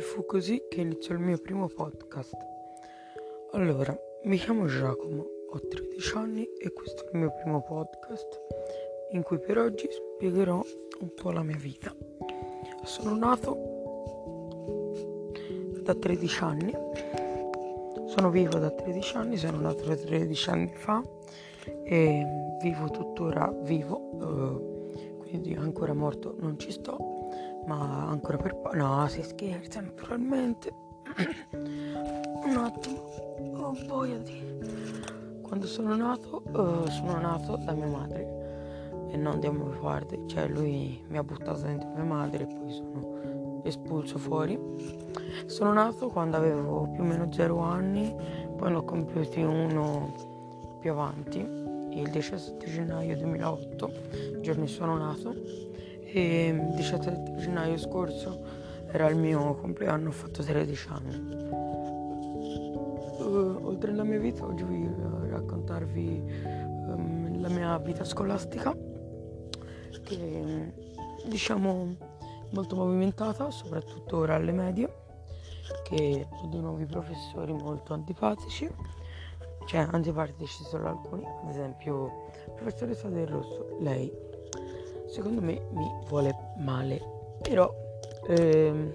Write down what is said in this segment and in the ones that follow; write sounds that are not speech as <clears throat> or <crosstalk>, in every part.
fu così che iniziò il mio primo podcast. Allora, mi chiamo Giacomo, ho 13 anni e questo è il mio primo podcast in cui per oggi spiegherò un po' la mia vita. Sono nato da 13 anni, sono vivo da 13 anni, sono nato da 13 anni fa e vivo tuttora vivo, eh, quindi ancora morto non ci sto ma ancora per poi... No, si scherza naturalmente. <clears throat> Un attimo, ho voglia di... Quando sono nato, uh, sono nato da mia madre e non da mio padre. Cioè lui mi ha buttato dentro mia madre e poi sono espulso fuori. Sono nato quando avevo più o meno 0 anni, poi ne ho compiuti uno più avanti, il 17 gennaio 2008, giorno sono nato e il 17 gennaio scorso era il mio compleanno, ho fatto 13 anni. Uh, oltre alla mia vita oggi voglio raccontarvi um, la mia vita scolastica che diciamo molto movimentata, soprattutto ora alle medie, che ho dei nuovi professori molto antipatici, cioè antipatici solo alcuni, ad esempio professoressa del Rosso, lei secondo me mi vuole male. Però, ehm,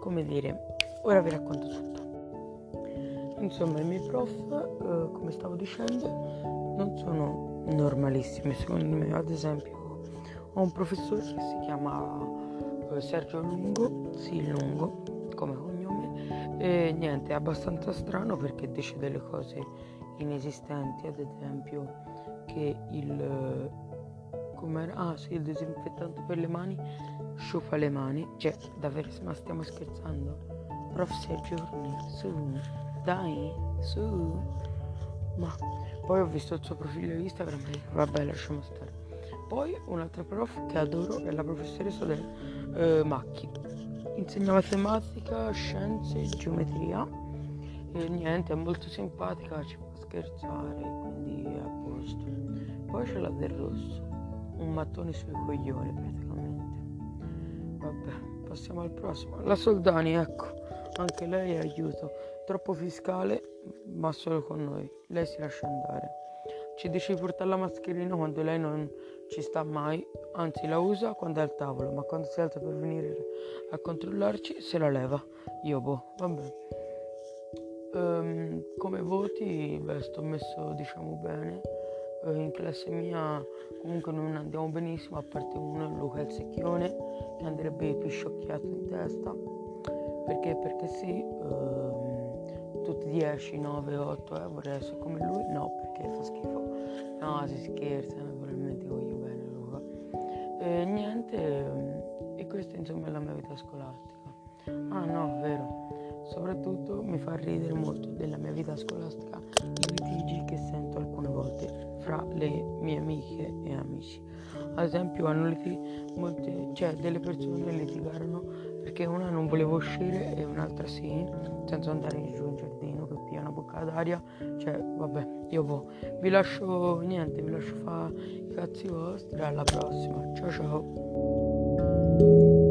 come dire, ora vi racconto tutto. Insomma, i miei prof, eh, come stavo dicendo, non sono normalissimi secondo me. Ad esempio, ho un professore che si chiama eh, Sergio Lungo, sì Lungo, come cognome, e niente, è abbastanza strano perché dice delle cose inesistenti, ad esempio che il com'era? Ah sì, il disinfettante per le mani sciupa le mani. Cioè, davvero, ma stiamo scherzando? Prof, sei giorni, su, dai, su. Ma poi ho visto il suo profilo Instagram e vabbè, lasciamo stare. Poi un'altra prof che adoro è la professoressa del eh, Macchi. Insegna matematica, scienze, geometria. E niente, è molto simpatica, ci può scherzare, quindi è a posto. Poi c'è la del rosso un mattone sui coglioni praticamente. Vabbè, passiamo al prossimo. La Soldani, ecco, anche lei aiuto. Troppo fiscale, ma solo con noi. Lei si lascia andare. Ci dice di portare la mascherina quando lei non ci sta mai, anzi la usa quando è al tavolo, ma quando si alza per venire a controllarci se la leva. Io boh, vabbè. Um, come voti, beh, sto messo diciamo bene in classe mia comunque non andiamo benissimo, a parte uno, Luca il secchione, che andrebbe più sciocchiato in testa. Perché? Perché sì, ehm, tutti 10, 9, 8, eh, vorrei essere come lui, no, perché fa schifo. No, si scherza, naturalmente voglio bene Luca. E niente, ehm, e questa insomma è la mia vita scolastica. Ah no, vero. Soprattutto mi fa ridere molto della mia vita scolastica i litigi che sento alcune volte fra le mie amiche e amici. Ad esempio hanno liti- molte, cioè delle persone litigarono perché una non voleva uscire e un'altra sì, senza andare giù in giardino che pia una bocca d'aria. Cioè, vabbè, io boh. Vi lascio niente, vi lascio fare i cazzi vostri. Alla prossima. Ciao ciao.